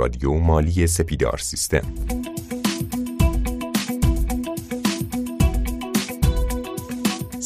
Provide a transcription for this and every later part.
رادیو مالی سپیدار سیستم.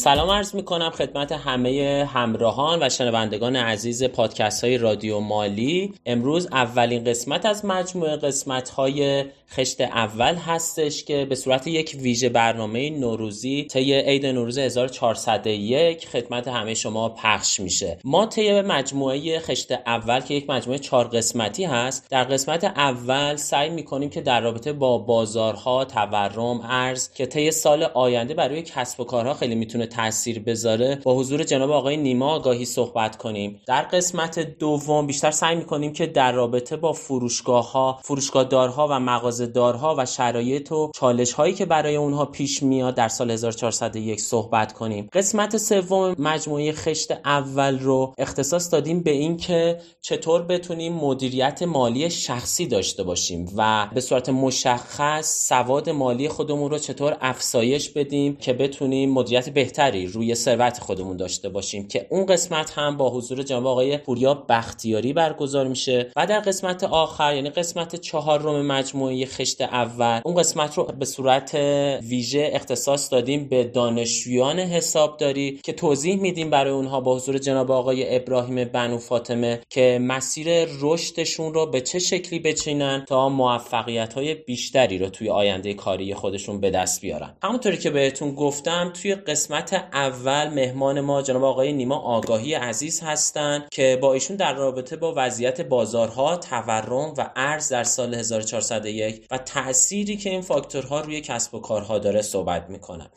سلام عرض می کنم خدمت همه همراهان و شنوندگان عزیز پادکست های رادیو مالی. امروز اولین قسمت از مجموعه قسمت های خشت اول هستش که به صورت یک ویژه برنامه نوروزی طی عید نوروز 1401 خدمت همه شما پخش میشه. ما طی مجموعه خشت اول که یک مجموعه چهار قسمتی هست در قسمت اول سعی می‌کنیم که در رابطه با بازارها تورم ارز که طی سال آینده برای کسب و کارها خیلی می‌تونه تاثیر بذاره با حضور جناب آقای نیما آگاهی صحبت کنیم. در قسمت دوم بیشتر سعی می‌کنیم که در رابطه با فروشگاه ها فروشگاهدارها و مغازه‌دارها و شرایط و چالش هایی که برای اونها پیش میاد در سال 1401 صحبت کنیم. قسمت سوم مجموعه خشت اول رو اختصاص دادیم به اینکه چطور بتونیم مدیریت مالی شخصی داشته باشیم و به صورت مشخص سواد مالی خودمون رو چطور افزایش بدیم که بتونیم مدیریت بهتر روی ثروت خودمون داشته باشیم که اون قسمت هم با حضور جناب آقای پوریا بختیاری برگزار میشه و در قسمت آخر یعنی قسمت چهارم مجموعه خشت اول اون قسمت رو به صورت ویژه اختصاص دادیم به دانشجویان حسابداری که توضیح میدیم برای اونها با حضور جناب آقای ابراهیم بنو فاطمه که مسیر رشدشون رو به چه شکلی بچینن تا موفقیت های بیشتری رو توی آینده کاری خودشون به دست بیارن. همونطوری که بهتون گفتم توی قسمت اول مهمان ما جناب آقای نیما آگاهی عزیز هستند که با ایشون در رابطه با وضعیت بازارها تورم و ارز در سال 1401 و تأثیری که این فاکتورها روی کسب و کارها داره صحبت می‌کنم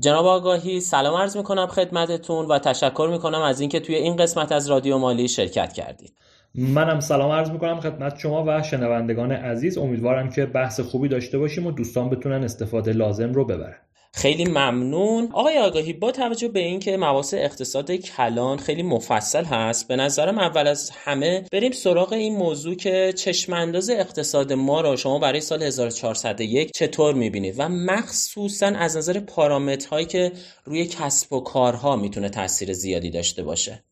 جناب آگاهی سلام عرض می‌کنم خدمتتون و تشکر می‌کنم از اینکه توی این قسمت از رادیو مالی شرکت کردید. منم سلام عرض می‌کنم خدمت شما و شنوندگان عزیز. امیدوارم که بحث خوبی داشته باشیم و دوستان بتونن استفاده لازم رو ببرن. خیلی ممنون. آقای آگاهی با توجه به اینکه مباحث اقتصاد کلان خیلی مفصل هست به نظرم اول از همه بریم سراغ این موضوع که چشمانداز اقتصاد ما را شما برای سال 1401 چطور می‌بینید؟ و مخصوصا از نظر پارامترهایی که روی کسب و کارها می‌تونه تاثیر زیادی داشته باشه.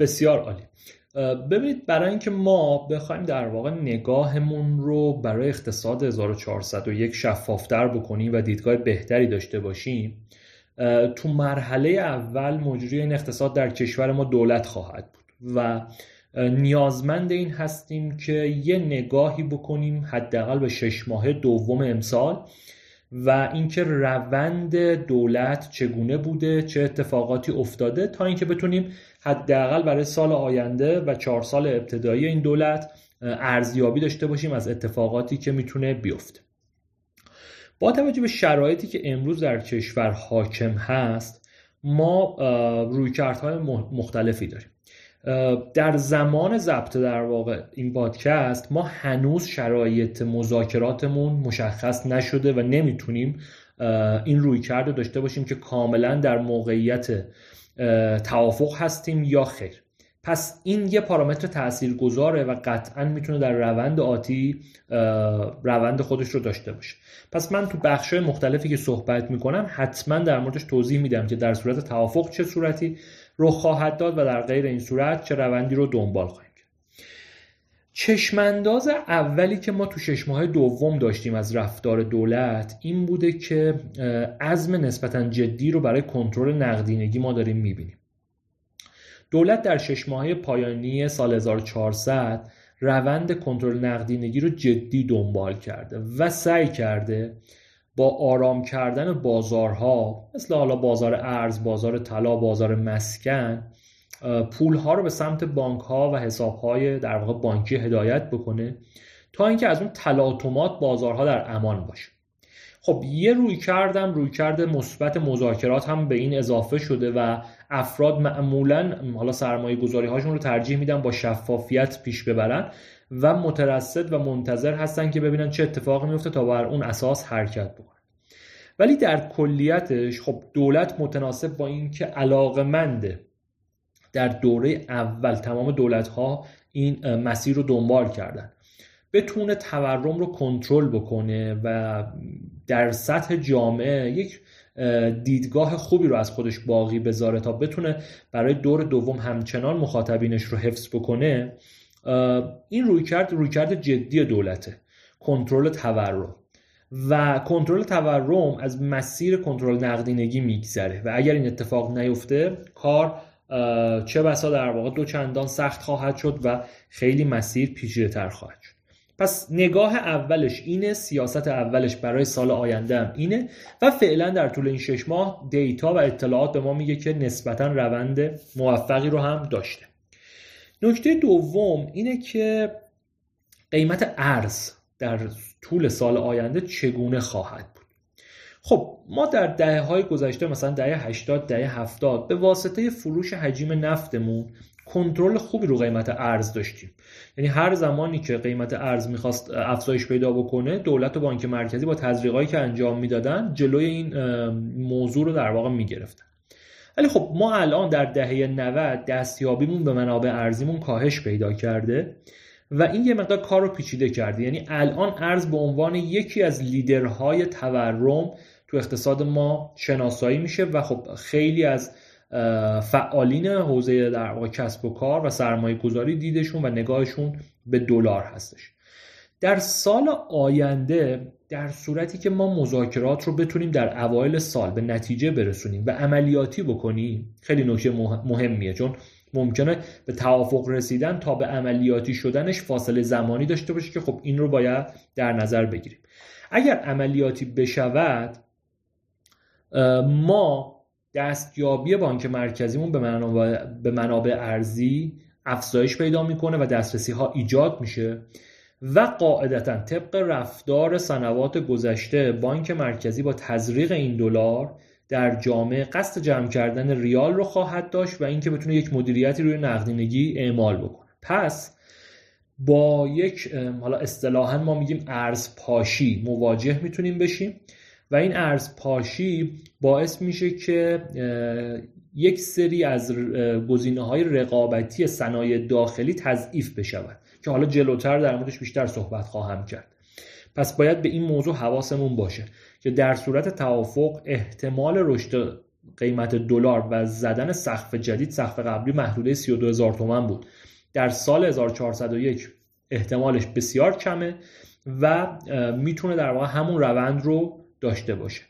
بسیار عالی. ببینید برای اینکه ما بخوایم در واقع نگاهمون رو برای اقتصاد 1401 شفافتر بکنیم و دیدگاه بهتری داشته باشیم تو مرحله اول مجری این اقتصاد در کشور ما دولت خواهد بود و نیازمند این هستیم که یه نگاهی بکنیم حداقل به شش ماه دوم امسال و اینکه روند دولت چگونه بوده چه اتفاقاتی افتاده تا اینکه بتونیم حداقل برای سال آینده و چهار سال ابتدایی این دولت ارزیابی داشته باشیم از اتفاقاتی که می‌تونه بیفته. با توجه به شرایطی که امروز در کشور حاکم هست ما رویکردهای مختلفی داریم. در زمان ضبط در واقع این پادکست ما هنوز شرایط مذاکراتمون مشخص نشده و نمی‌تونیم این روی کرده داشته باشیم که کاملا در موقعیت توافق هستیم یا خیر. پس این یه پارامتر تأثیر گذاره و قطعا می‌تونه در روند آتی روند خودش رو داشته باشه. پس من تو بخشای مختلفی که صحبت می‌کنم حتما در موردش توضیح میدم که در صورت توافق چه صورتی رو خواهد داد و در غیر این صورت چه روندی رو دنبال خواهیم. چشمانداز اولی که ما تو شش ماه دوم داشتیم از رفتار دولت این بوده که عزم نسبتا جدی رو برای کنترل نقدینگی ما داریم می‌بینیم. دولت در شش ماه پایانی سال 1400 روند کنترل نقدینگی رو جدی دنبال کرده و سعی کرده با آرام کردن بازارها مثل حالا بازار ارز، بازار طلا، بازار مسکن پول ها رو به سمت بانک ها و حساب های در واقع بانکی هدایت بکنه تا اینکه از اون تلاطمات بازارها در امان باشه. خب یه روی کردم روی کرده مثبت مذاکرات هم به این اضافه شده و افراد معمولا حالا سرمایه گذاری هاشون رو ترجیح میدن با شفافیت پیش ببرن و مترصد و منتظر هستن که ببینن چه اتفاقی میفته تا بر اون اساس حرکت بکنن. ولی در کلیتش خب دولت متناسب با اینکه علاقمنده در دوره اول تمام دولت ها این مسیر رو دنبال کردن. بتونه تورم رو کنترل بکنه و در سطح جامعه یک دیدگاه خوبی رو از خودش باقی بذاره تا بتونه برای دور دوم همچنان مخاطبینش رو حفظ بکنه این رویکرد رویکرد جدی دولته. کنترل تورم. و کنترل تورم از مسیر کنترل نقدینگی میگذره. و اگر این اتفاق نیفته کار چه بسا در واقع دو چندان سخت خواهد شد و خیلی مسیر پیچیده تر خواهد شد. پس نگاه اولش اینه سیاست اولش برای سال آینده هم اینه و فعلا در طول این شش ماه دیتا و اطلاعات به ما میگه که نسبتا روند موفقی رو هم داشته. نکته دوم اینه که قیمت ارز در طول سال آینده چگونه خواهد خب ما در دهه های گذشته مثلا دهه 80 دهه 70 به واسطه فروش حجیم نفتمون کنترل خوبی رو قیمت ارز داشتیم. یعنی هر زمانی که قیمت ارز می‌خواست افزایش پیدا بکنه دولت و بانک مرکزی با تزریقایی که انجام می‌دادن جلوی این موضوع رو در واقع می‌گرفتن. ولی خب ما الان در دهه 90 دستیابیمون به منابع ارزیمون کاهش پیدا کرده و این یه مقدار کار رو پیچیده کرده. یعنی الان ارز به عنوان یکی از لیدرهای تورم تو اقتصاد ما شناسایی میشه و خب خیلی از فعالین حوزه در واقع کسب و کار و سرمایه گذاری دیدشون و نگاهشون به دلار هستش. در سال آینده در صورتی که ما مذاکرات رو بتونیم در اوایل سال به نتیجه برسونیم و عملیاتی بکنیم خیلی نکته مهمیه چون ممکنه به توافق رسیدن تا به عملیاتی شدنش فاصله زمانی داشته باشه که خب این رو باید در نظر بگیریم. اگر عملیاتی بشود ما دستیابی بانک مرکزیمون به منابع, به منابع ارزی افزایش پیدا می‌کنه و دسترسی ها ایجاد میشه و قاعدتا طبق رفتار سنوات گذشته بانک مرکزی با تزریق این دلار در جامعه قصد جمع کردن ریال رو خواهد داشت و اینکه بتونه یک مدیریتی روی نقدینگی اعمال بکنه. پس با یک حالا اصطلاحا ما میگیم ارز پاشی مواجه می‌تونیم بشیم. و این ارز پاشی باعث میشه که یک سری از گزینه های رقابتی صنایع داخلی تضعیف بشود که حالا جلوتر در موردش بیشتر صحبت خواهم کرد. پس باید به این موضوع حواسمون باشه که در صورت توافق احتمال رشد قیمت دلار و زدن سقف جدید سقف قبلی محدوده 32 هزار تومن بود. در سال 1401 احتمالش بسیار کمه و می‌تونه در واقع همون روند رو داشته باشه.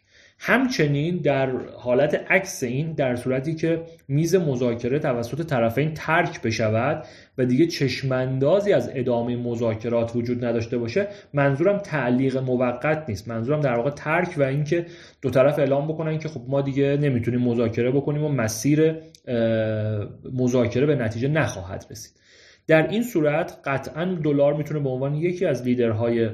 همچنین در حالت عکس این در صورتی که میز مذاکره توسط طرفین ترک بشود و دیگه چشماندازی از ادامه مذاکرات وجود نداشته باشه منظورم تعلیق موقت نیست. منظورم در واقع ترک و اینکه دو طرف اعلام بکنن که خب ما دیگه نمی‌تونیم مذاکره بکنیم و مسیر مذاکره به نتیجه نخواهد رسید. در این صورت قطعا دلار می‌تونه به عنوان یکی از لیدرهای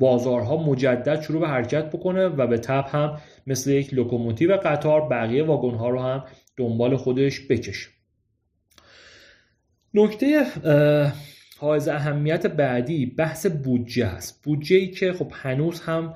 بازارها مجدد شروع به حرکت بکنه و به تبع هم مثل یک لوکوموتیو قطار بقیه واگن ها رو هم دنبال خودش بکشه. نکته حائز اهمیت بعدی بحث بودجه است. بودجه ای که خب هنوز هم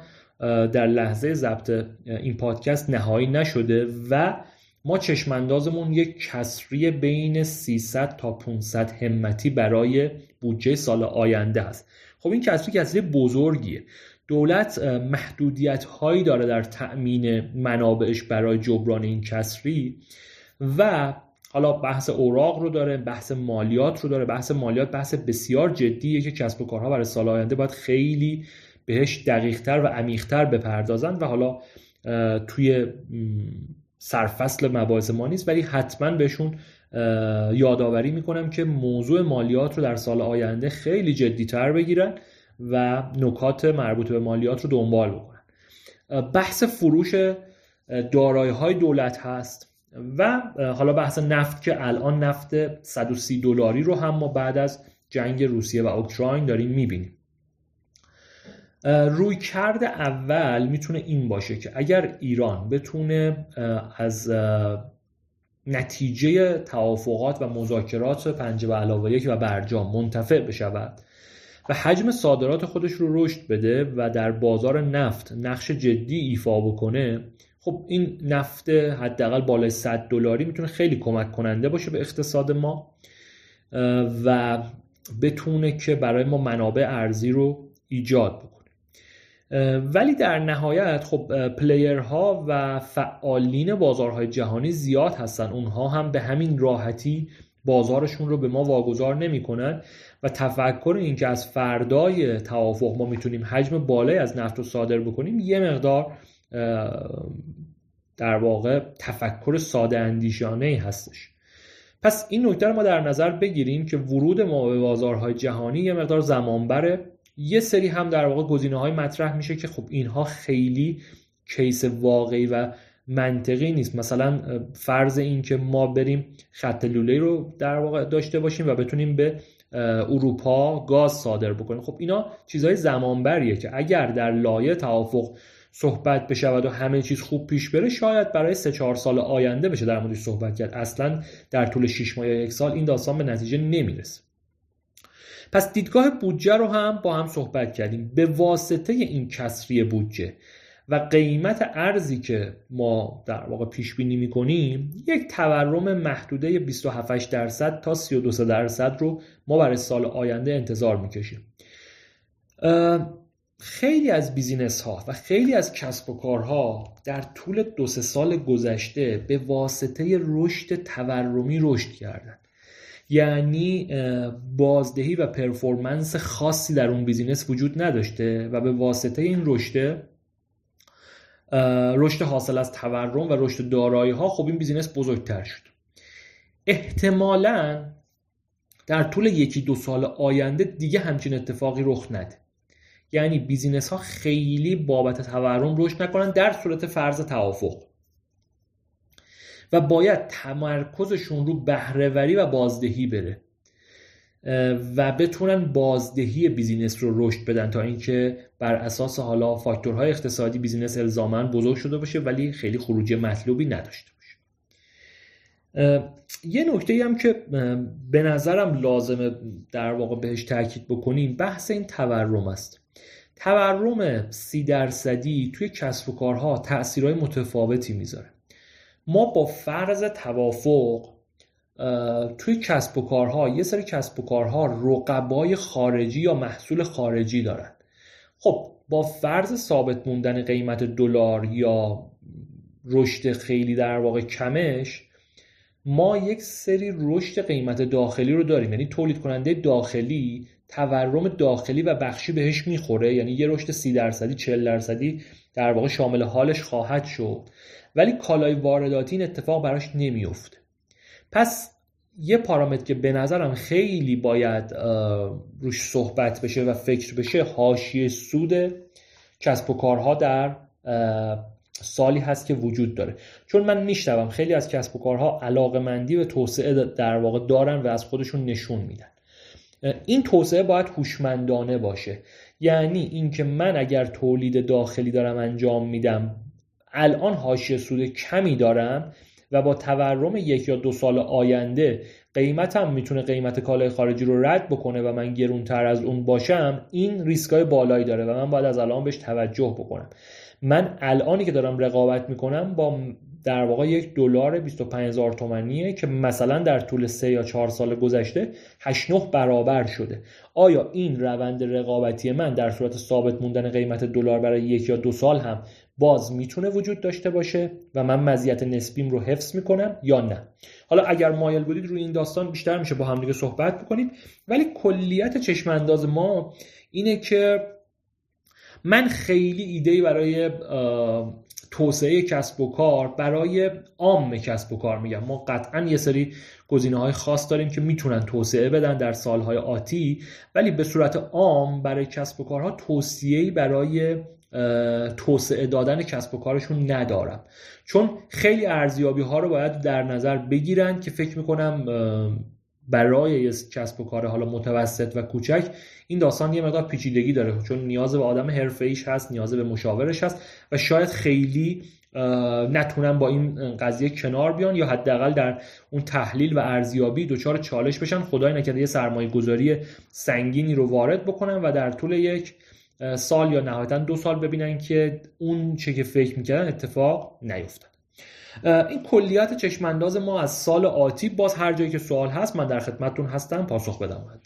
در لحظه ضبط این پادکست نهایی نشده و ما چشماندازمون یک کسری بین 300 تا 500 همتی برای بودجه سال آینده است. خب این کسری کسری بزرگیه. دولت محدودیت هایی داره در تأمین منابعش برای جبران این کسری و حالا بحث اوراق رو داره بحث مالیات رو داره. بحث مالیات بحث بسیار جدیه که کسب و کارها برای سال آینده باید خیلی بهش دقیقتر و عمیقتر بپردازند و حالا توی سرفصل مباحث ما نیست ولی حتما بهشون یادآوری می‌کنم که موضوع مالیات رو در سال آینده خیلی جدیتر بگیرن و نکات مربوط به مالیات رو دنبال بکنن. بحث فروش دارایی های دولت هست و حالا بحث نفت که الان نفت 130 دلاری رو هم ما بعد از جنگ روسیه و اوکراین داریم می‌بینیم. روی کرد اول می‌تونه این باشه که اگر ایران بتونه از نتیجه توافقات و مذاکرات پنج و علاوه یک و برجام منتفع بشود و حجم صادرات خودش رو رشد بده و در بازار نفت نقش جدی ایفا بکنه خب این نفت حداقل بالای 100 دلاری می‌تونه خیلی کمک کننده باشه به اقتصاد ما و بتونه که برای ما منابع ارزی رو ایجاد بکنه. ولی در نهایت خب پلیرها و فعالین بازارهای جهانی زیاد هستن. اونها هم به همین راحتی بازارشون رو به ما واگذار نمی‌کنن و تفکر اینکه از فردای توافق ما می‌تونیم حجم بالایی از نفت رو صادر بکنیم یه مقدار در واقع تفکر ساده اندیشانه ای هستش. پس این نکته رو ما در نظر بگیریم که ورود ما به بازارهای جهانی یه مقدار زمان بره یه سری هم در واقع گزینه های مطرح میشه که خب اینها خیلی کیس واقعی و منطقی نیست. مثلا فرض این که ما بریم خط لوله رو در واقع داشته باشیم و بتونیم به اروپا گاز صادر بکنیم. خب اینا چیزهای زمانبریه که اگر در لایه توافق صحبت بشود و همه چیز خوب پیش بره شاید برای سه چهار سال آینده بشه در موردش صحبت کرد. اصلا در طول 6 ماه یا یک سال این داستان به نتیجه نمی‌رسه. پس دیدگاه بودجه رو هم با هم صحبت کردیم. به واسطه این کسری بودجه و قیمت ارزی که ما در واقع پیش بینی می‌کنیم یک تورم محدوده 27 درصد تا 32 درصد رو ما برای سال آینده انتظار می‌کشیم. خیلی از بیزینس ها و خیلی از کسب و کارها در طول دو سه سال گذشته به واسطه رشد تورمی رشد کردن. یعنی بازدهی و performance خاصی در اون business وجود نداشته و به واسطه این رشد رشد حاصل از تورم و رشد دارایی ها خب این business بزرگتر شد. احتمالا در طول یکی دو سال آینده دیگه همچین اتفاقی رخ نده. یعنی business ها خیلی بابت تورم رشد نکنن در صورت فرض توافق. و باید تمرکزشون رو بهرهوری و بازدهی بره. و بتونن بازدهی business رو رشد بدن تا اینکه بر اساس حالا فاکتورهای اقتصادی business الزاما بزرگ شده باشه ولی خیلی خروجی مطلوبی نداشته باشه. یه نکته هم که به نظرم لازمه در واقع بهش تاکید بکنیم بحث این تورم است. تورم سی درصدی توی کسب و کارها تاثیرهای متفاوتی می‌ذاره. ما با فرض توافق توی کسب و کارها یه سری کسب و کارها رقبای خارجی یا محصول خارجی دارن. خب با فرض ثابت موندن قیمت دلار یا رشد خیلی در واقع کمش ما یک سری رشد قیمت داخلی رو داریم. یعنی تولید کننده داخلی تورم داخلی و بخشی بهش می‌خوره. یعنی یه رشد سی درصدی 40 درصدی در واقع شامل حالش خواهد شد. ولی کالای وارداتی این اتفاق براش نمیفته پس یه پارامتر که به نظرم خیلی باید روش صحبت بشه و فکر بشه حاشیه سود کسب و کارها در سالی هست که وجود داره. چون من میشنوم خیلی از کسب و کارها علاقه مندی به توسعه در واقع دارن و از خودشون نشون میدن. این توسعه باید هوشمندانه باشه. یعنی اینکه من اگر تولید داخلی دارم انجام میدم الان حاشیه سود کمی دارم و با تورم یک یا دو سال آینده قیمتم می‌تونه قیمت کالای خارجی رو رد بکنه و من گرونتر از اون باشم این ریسکای بالایی داره و من باید از الان بهش توجه بکنم. من الانی که دارم رقابت می‌کنم با در واقع یک دلار 25000 تومانیه که مثلا در طول سه یا چهار سال گذشته 8 9 برابر شده. آیا این روند رقابتی من در صورت ثابت موندن قیمت دلار برای یک یا دو سال هم باز می‌تونه وجود داشته باشه و من مزیت نسبیم رو حفظ می‌کنم یا نه. حالا اگر مایل بودید روی این داستان بیشتر میشه با همدیگه صحبت بکنید ولی کلیت چشم انداز ما اینه که من خیلی ایده برای توسعه کسب و کار برای عام کسب و کار میگم. ما قطعا یه سری گزینه های خاص داریم که می‌تونن توسعه بدن در سالهای آتی ولی به صورت عام برای کسب و کارها توصیه‌ای برای توسعه دادن کسب و کارشون ندارم. چون خیلی ارزیابی ها رو باید در نظر بگیرن که فکر می‌کنم برای کسب و کار حالا متوسط و کوچک این داستان یه مقدار پیچیدگی داره. چون نیاز به آدم حرفه هست نیاز به مشاورش هست و شاید خیلی نتونن با این قضیه کنار بیان یا حداقل در اون تحلیل و ارزیابی دچار چالش بشن. خدای نکرده یه سرمایه گذاری سنگینی رو وارد بکنن و در طول یک سال یا نهایتا دو سال ببینن که اون چه که فکر می‌کردن اتفاق نیفتن این کلیات چشمانداز ما از سال آتی باز هر جایی که سوال هست من در خدمتتون هستم پاسخ بدم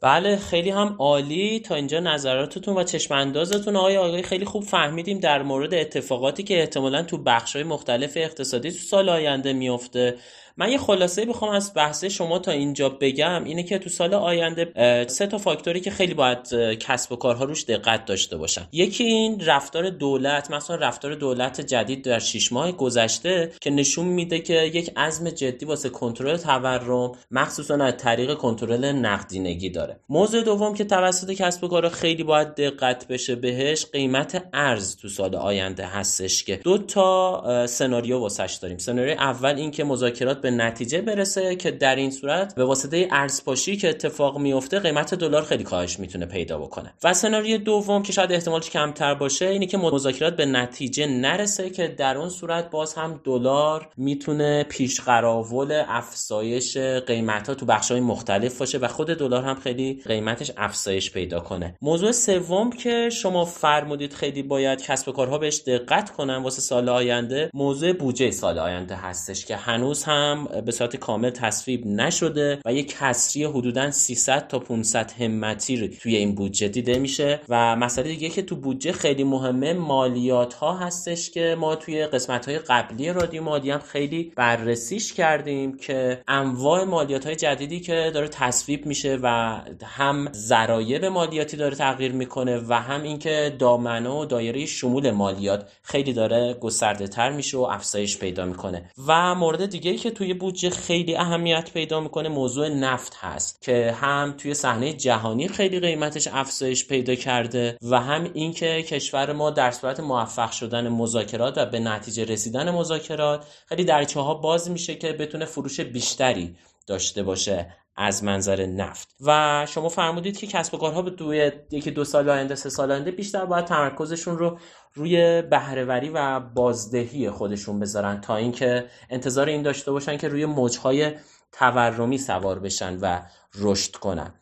بله خیلی هم عالی. تا اینجا نظراتتون و چشماندازتون آقای آقای خیلی خوب فهمیدیم در مورد اتفاقاتی که احتمالا تو بخشهای مختلف اقتصادی تو سال آینده میفته من یه خلاصه بخوام از بحث شما تا اینجا بگم اینه که تو سال آینده سه تا فاکتوری که خیلی باید کسب و کارها روش دقت داشته باشن یکی این رفتار دولت مثلا رفتار دولت جدید در 6 ماه گذشته که نشون میده که یک عزم جدی واسه کنترل تورم مخصوصا از طریق کنترل نقدینگی داره. موضوع دوم که توسط کسب و کارها خیلی باید دقت بشه بهش قیمت ارز تو سال آینده هستش که دو تا سناریو واسش داریم. سناریو اول اینکه مذاکرات به نتیجه برسه که در این صورت به واسطه ارزپاشی که اتفاق میفته قیمت دلار خیلی کاهش می‌تونه پیدا بکنه. و سناریو دوم که شاید احتمالش کمتر باشه اینه که مذاکرات به نتیجه نرسه که در اون صورت باز هم دلار می‌تونه پیش قراول افزایش قیمت ها تو بخش های مختلف باشه و خود دلار هم خیلی قیمتش افزایش پیدا کنه. موضوع سوم که شما فرمودید خیلی باید کسب و کارها بهش دقت کنن واسه سال آینده موضوع بودجه سال آینده هستش که هنوز هم به صورت کامل تصویب نشده و یک کسری حدودا 300 تا 500 همتی توی این بودجه دیده میشه. و مسئله دیگه که تو بودجه خیلی مهمه مالیات ها هستش که ما توی قسمت های قبلی رادیو مالی هم خیلی بررسیش کردیم که انواع مالیات های جدیدی که داره تصویب میشه و هم ضرایب مالیاتی داره تغییر می‌کنه و هم اینکه دامنه و دایره شمول مالیات خیلی داره گسترده تر میشه و افزایش پیدا می‌کنه. و مورد دیگه ای که توی بودجه خیلی اهمیت پیدا می‌کنه. موضوع نفت هست که هم توی صحنه جهانی خیلی قیمتش افزایش پیدا کرده و هم اینکه کشور ما در صورت موفق شدن مذاکرات و به نتیجه رسیدن مذاکرات خیلی درچه ها باز میشه که بتونه فروش بیشتری داشته باشه. از منظر نفت. و شما فرمودید که کسب و کارها به دوی یکی دو سال آینده سه سال آینده بیشتر باید تمرکزشون رو روی بهرهوری و بازدهی خودشون بذارن تا اینکه انتظار این داشته باشن که روی موجهای تورمی سوار بشن و رشد کنن.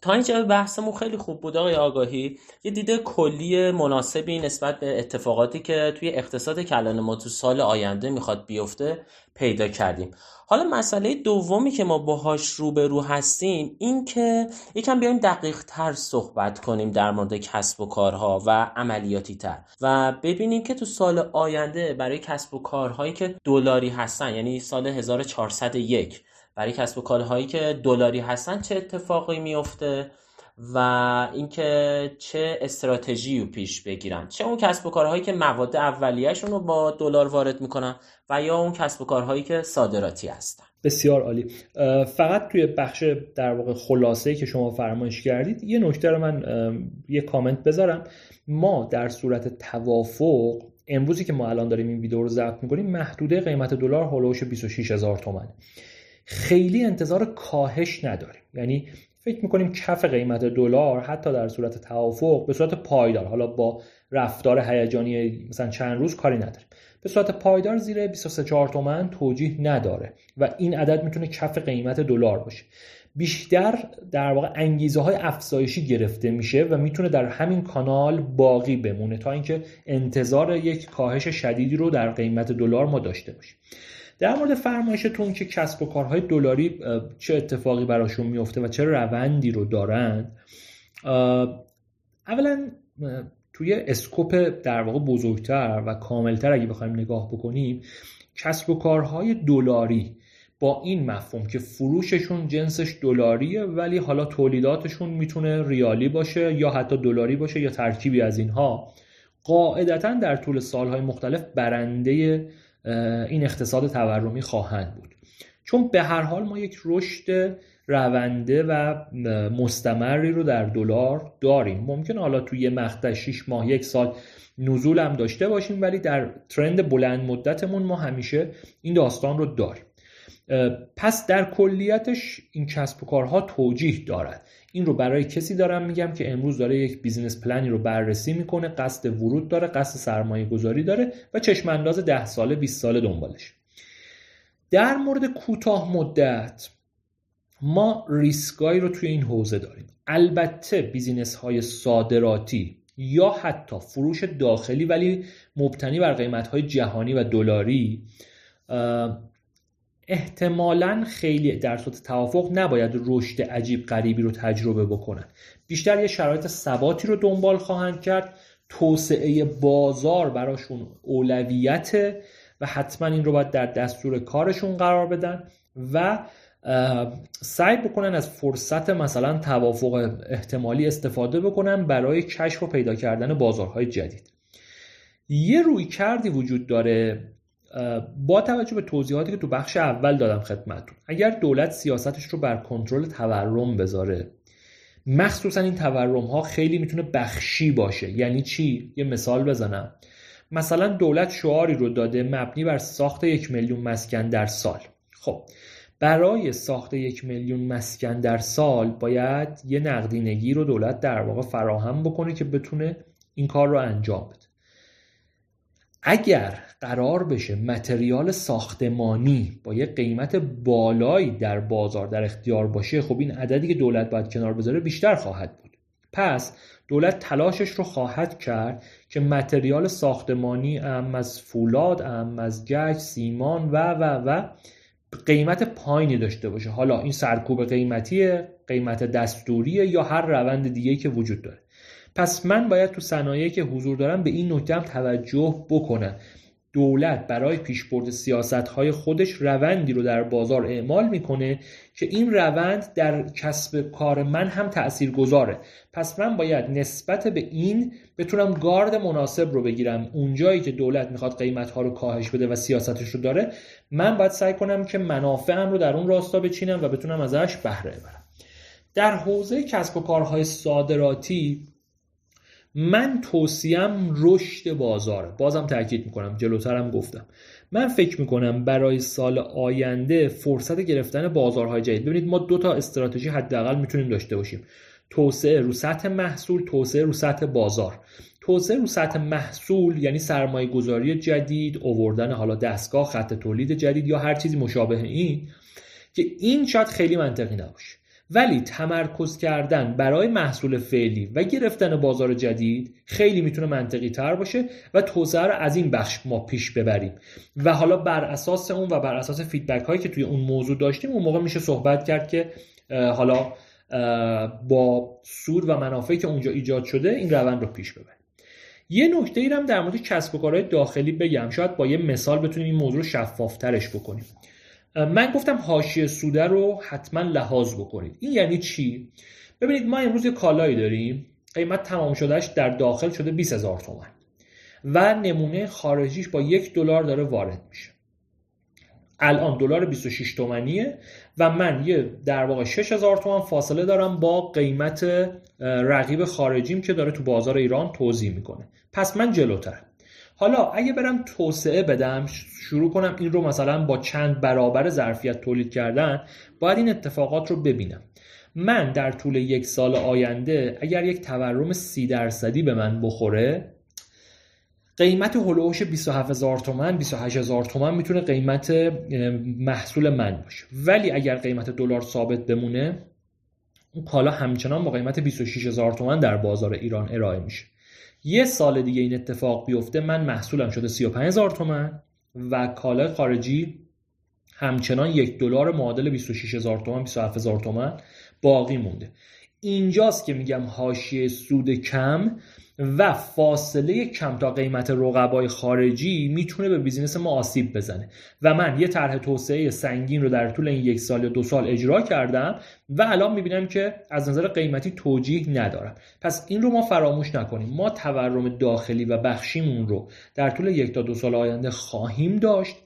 تا اینجا بحثمون خیلی خوب بود آقای آگاهی. یه دیده کلی مناسبی نسبت به اتفاقاتی که توی اقتصاد کلان ما تو سال آینده می‌خواد بیفته پیدا کردیم. حالا مسئله دومی که ما باهاش روبرو هستیم این که یکم بیایم دقیق تر صحبت کنیم در مورد کسب و کارها و عملیاتی تر و ببینیم که تو سال آینده برای کسب و کارهایی که دلاری هستن یعنی سال 1401 برای کسب و کارهایی که دلاری هستن چه اتفاقی میفته و اینکه چه استراتژی رو پیش بگیرن؟ چه اون کسب و کارهایی که مواد اولیهشون رو با دلار وارد می‌کنن و یا اون کسب و کارهایی که صادراتی هستن؟ بسیار عالی. فقط توی بخش در واقع خلاصه که شما فرمایش کردید یه نکته رو من یه کامنت بذارم. ما در صورت توافق امروزی که ما الان داریم این ویدیو رو ضبط می‌کنیم محدوده قیمت دلار هولوش 26 هزار تومنه. خیلی انتظار کاهش نداریم. یعنی فکر می‌کنیم کف قیمت دلار حتی در صورت توافق به صورت پایدار حالا با رفتار هیجانی مثلا چند روز کاری نداریم. به صورت پایدار زیر 23 تومن توجیه نداره و این عدد می‌تونه کف قیمت دلار باشه. بیشتر در واقع انگیزه های افزایشی گرفته میشه و می‌تونه در همین کانال باقی بمونه تا اینکه انتظار یک کاهش شدیدی رو در قیمت دلار ما داشته باشیم. در مورد فرمایشتون که کسب و کارهای دلاری چه اتفاقی براشون میفته و چه روندی رو دارن اولا توی اسکوپ در واقع بزرگتر و کاملتر اگه بخوایم نگاه بکنیم کسب و کارهای دلاری با این مفهوم که فروششون جنسش دلاریه ولی حالا تولیداتشون می‌تونه ریالی باشه یا حتی دلاری باشه یا ترکیبی از اینها قاعدتا در طول سالهای مختلف برنده این اقتصاد تورمی خواهند بود. چون به هر حال ما یک رشد رونده و مستمری رو در دلار داریم. ممکن حالا توی یه مقطع 6 ماه یک سال نزول هم داشته باشیم ولی در ترند بلند مدتمون ما همیشه این داستان رو داریم. پس در کلیتش این کسب و کارها توجیه دارد. این رو برای کسی دارم میگم که امروز داره یک بیزینس پلنی رو بررسی می‌کنه قصد ورود داره قصد سرمایه گذاری داره و چشم انداز ده ساله 20 ساله دنبالش. در مورد کوتاه مدت ما ریسکایی رو توی این حوزه داریم. البته بیزینس های صادراتی یا حتی فروش داخلی ولی مبتنی بر قیمت های جهانی و دلاری احتمالا خیلی در صورت توافق نباید رشد عجیب غریبی رو تجربه بکنن. بیشتر یه شرایط ثباتی رو دنبال خواهند کرد. توسعه بازار براشون اولویت و حتما این رو باید در دستور کارشون قرار بدن و سعی بکنن از فرصت مثلا توافق احتمالی استفاده بکنن برای کشف و پیدا کردن بازارهای جدید. یه روی کردی وجود داره با توجه به توضیحاتی که تو بخش اول دادم خدمتتون اگر دولت سیاستش رو بر کنترل تورم بذاره مخصوصا این تورم ها خیلی می‌تونه بخشی باشه. یعنی چی؟ یه مثال بزنم. مثلا دولت شعاری رو داده مبنی بر ساخت یک میلیون مسکن در سال. خب برای ساخت یک میلیون مسکن در سال باید یه نقدینگی رو دولت در واقع فراهم بکنه که بتونه این کار رو انجام بده. اگر قرار بشه متریال ساختمانی با یه قیمت بالایی در بازار در اختیار باشه خب این عددی که دولت باید کنار بذاره بیشتر خواهد بود. پس دولت تلاشش رو خواهد کرد که متریال ساختمانی ام از فولاد ام از گچ سیمان و و و قیمت پایینی داشته باشه. حالا این سرکوب قیمتیه قیمت دستوریه یا هر روند دیگه که وجود داره. پس من باید تو صنایعی که حضور دارم به این نکته هم توجه بکنم. دولت برای پیشبرد سیاست های خودش روندی رو در بازار اعمال می‌کنه که این روند در کسب کار من هم تأثیر گذاره پس من باید نسبت به این بتونم گارد مناسب رو بگیرم. اونجایی که دولت می‌خواد قیمت ها رو کاهش بده و سیاستش رو داره من باید سعی کنم که منافعم رو در اون راستا بچینم و بتونم ازش بهره ببرم. در حوزه کسب و کارهای صادراتی من توصیم رشد بازاره. بازم تاکید می‌کنم جلوترم گفتم. من فکر می‌کنم برای سال آینده فرصت گرفتن بازارهای جدید ببینید ما دو تا استراتژی حداقل می‌تونیم داشته باشیم. توسعه رو سطح محصول توسعه رو سطح بازار. توسعه رو سطح محصول یعنی سرمایه گذاری جدید اووردن حالا دستگاه خط تولید جدید یا هر چیزی مشابه این که این شاید خیلی منطقی نباشه. ولی تمرکز کردن برای محصول فعلی و گرفتن بازار جدید خیلی می‌تونه منطقی تر باشه و توسعه رو از این بخش ما پیش ببریم. و حالا بر اساس اون و بر اساس فیدبک هایی که توی اون موضوع داشتیم اون موقع میشه صحبت کرد که حالا با سود و منافعی که اونجا ایجاد شده این روند رو پیش ببریم. یه نکته ای در مورد کسب و کارهای داخلی بگم. شاید با یه مثال بتونیم این موضوع رو شفافترش بکنیم. من گفتم حاشیه سوده رو حتما لحاظ بکنید. این یعنی چی؟ ببینید ما امروز یه کالایی داریم. قیمت تمام شدهش در داخل شده 20 هزار تومن. و نمونه خارجیش با یک دلار داره وارد میشه. الان دلار 26 تومنیه و من یه در واقع 6000 تومن فاصله دارم با قیمت رقیب خارجیم که داره تو بازار ایران توضیح می‌کنه. پس من جلوترم. حالا اگه برم توسعه بدم شروع کنم این رو مثلا با چند برابر ظرفیت تولید کردن باید این اتفاقات رو ببینم. من در طول یک سال آینده اگر یک تورم سی درصدی به من بخوره قیمت هلوش 27 هزار تومن 28 هزار تومن می‌تونه قیمت محصول من باشه. ولی اگر قیمت دلار ثابت بمونه اون کالا همچنان با قیمت 26 هزار تومن در بازار ایران ارائه میشه. یه سال دیگه این اتفاق بیفته من محصولم شده 35 هزار تومن و کالای خارجی همچنان یک دلار معادل 26 هزار تومن 27 هزار تومن باقی مونده. اینجاست که میگم حاشیه سود کم و فاصله کم تا قیمت رقبای خارجی می‌تونه به بیزینس ما آسیب بزنه. و من یه طرح توسعه سنگین رو در طول این یک سال یا دو سال اجرا کردم و الان می‌بینم که از نظر قیمتی توجیه ندارم. پس این رو ما فراموش نکنیم. ما تورم داخلی و بخشیمون رو در طول یک تا دو سال آینده خواهیم داشت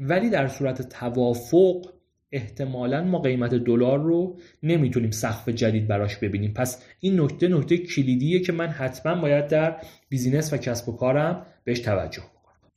ولی در صورت توافق احتمالا ما قیمت دلار رو نمی‌تونیم سقف جدید براش ببینیم. پس این نکته نکته کلیدیه که من حتما باید در بیزینس و کسب و کارم بهش توجه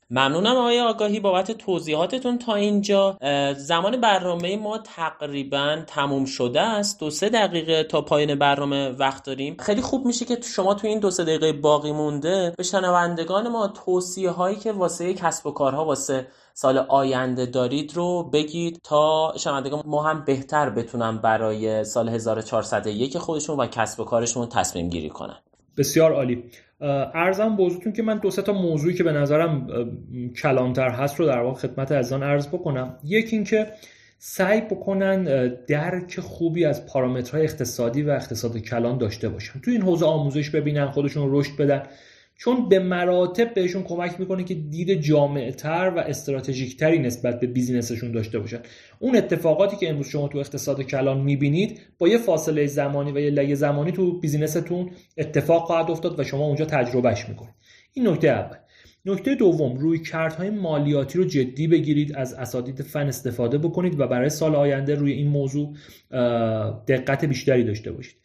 ممنونم آقای آگاهی بابت توضیحاتتون تا اینجا. زمان برنامه ما تقریبا تموم شده است. دو سه دقیقه تا پایین برنامه وقت داریم. خیلی خوب میشه که شما تو این دو سه دقیقه باقی مونده. به شنوندگان ما توصیه هایی که واسه کسب و کارها واسه سال آینده دارید رو بگید تا شنوندگان ما هم بهتر بتونن برای سال 1401 خودشون و کسب و کارشون تصمیم گیری کنن. بسیار عالی. ارزم بزرگتون که من دو تا موضوعی که به نظرم کلانتر هست رو در واقع خدمت ازان ارز بکنم. یکی اینکه سعی بکنن درک خوبی از پارامترهای اقتصادی و اقتصاد کلان داشته باشن. تو این حوزه آموزش ببینن خودشون رشد بدن. چون به مراتب بهشون کمک می‌کنه که دید جامعتر و استراتژیکتری نسبت به بیزینسشون داشته باشن. اون اتفاقاتی که امروز شما تو اقتصاد کلان می‌بینید با یه فاصله زمانی و یه لگه زمانی تو بیزینستون اتفاق خواهد افتاد و شما اونجا تجربهش می‌کنید. این نکته اول. نکته دوم روی کردهای مالیاتی رو جدی بگیرید از اساتید فن استفاده بکنید و برای سال آینده روی این موضوع دقت بیشتری داشته باشید.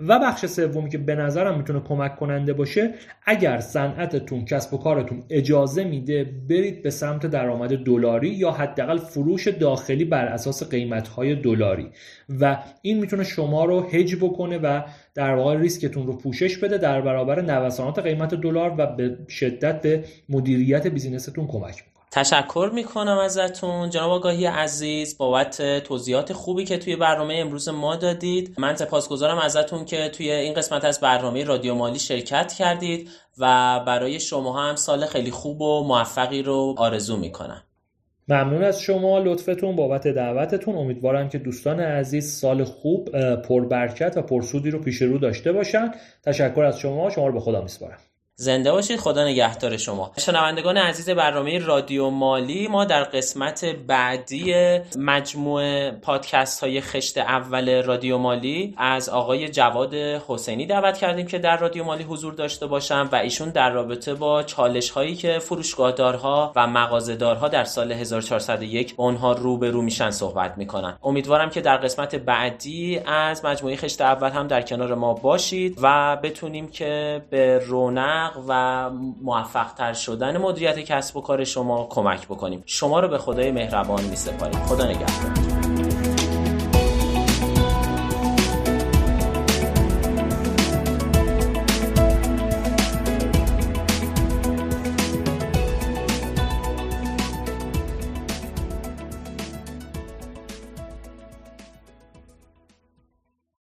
و بخش سومی که به نظرم می‌تونه کمک کننده باشه اگر صنعتتون کسب و کارتون اجازه میده برید به سمت درآمد دلاری یا حداقل فروش داخلی بر اساس قیمتهای دلاری. و این می‌تونه شما رو هج بکنه و در واقع ریسکتون رو پوشش بده در برابر نوسانات قیمت دلار و به شدت به مدیریت بیزینستون کمک تشکر می‌کنم ازتون. جناب آگاهی عزیز بابت توضیحات خوبی که توی برنامه امروز ما دادید. من سپاسگزارم ازتون که توی این قسمت از برنامه رادیو مالی شرکت کردید و برای شما هم سال خیلی خوب و موفقی رو آرزو می‌کنم. ممنون از شما. لطفتون بابت دعوتتون. امیدوارم که دوستان عزیز سال خوب پربرکت و پرسودی رو پیش رو داشته باشن. تشکر از شما. شما رو به خدا میسپارم. زنده باشید. خدا نگهدار شما. شنوندگان عزیز برنامه رادیو مالی ما در قسمت بعدی مجموعه پادکست های خشت اول رادیو مالی از آقای جواد حسینی دعوت کردیم که در رادیو مالی حضور داشته باشم و ایشون در رابطه با چالش هایی که فروشگاهدارها و مغازه‌دارها در سال 1401 اونها روبرو میشن صحبت می‌کنن. امیدوارم که در قسمت بعدی از مجموعه خشت اول هم در کنار ما باشید و بتونیم که به رونق و موفق تر شدن مدیریت کسب و کار شما کمک بکنیم. شما رو به خدای مهربان می سپاریم خدا نگهدار.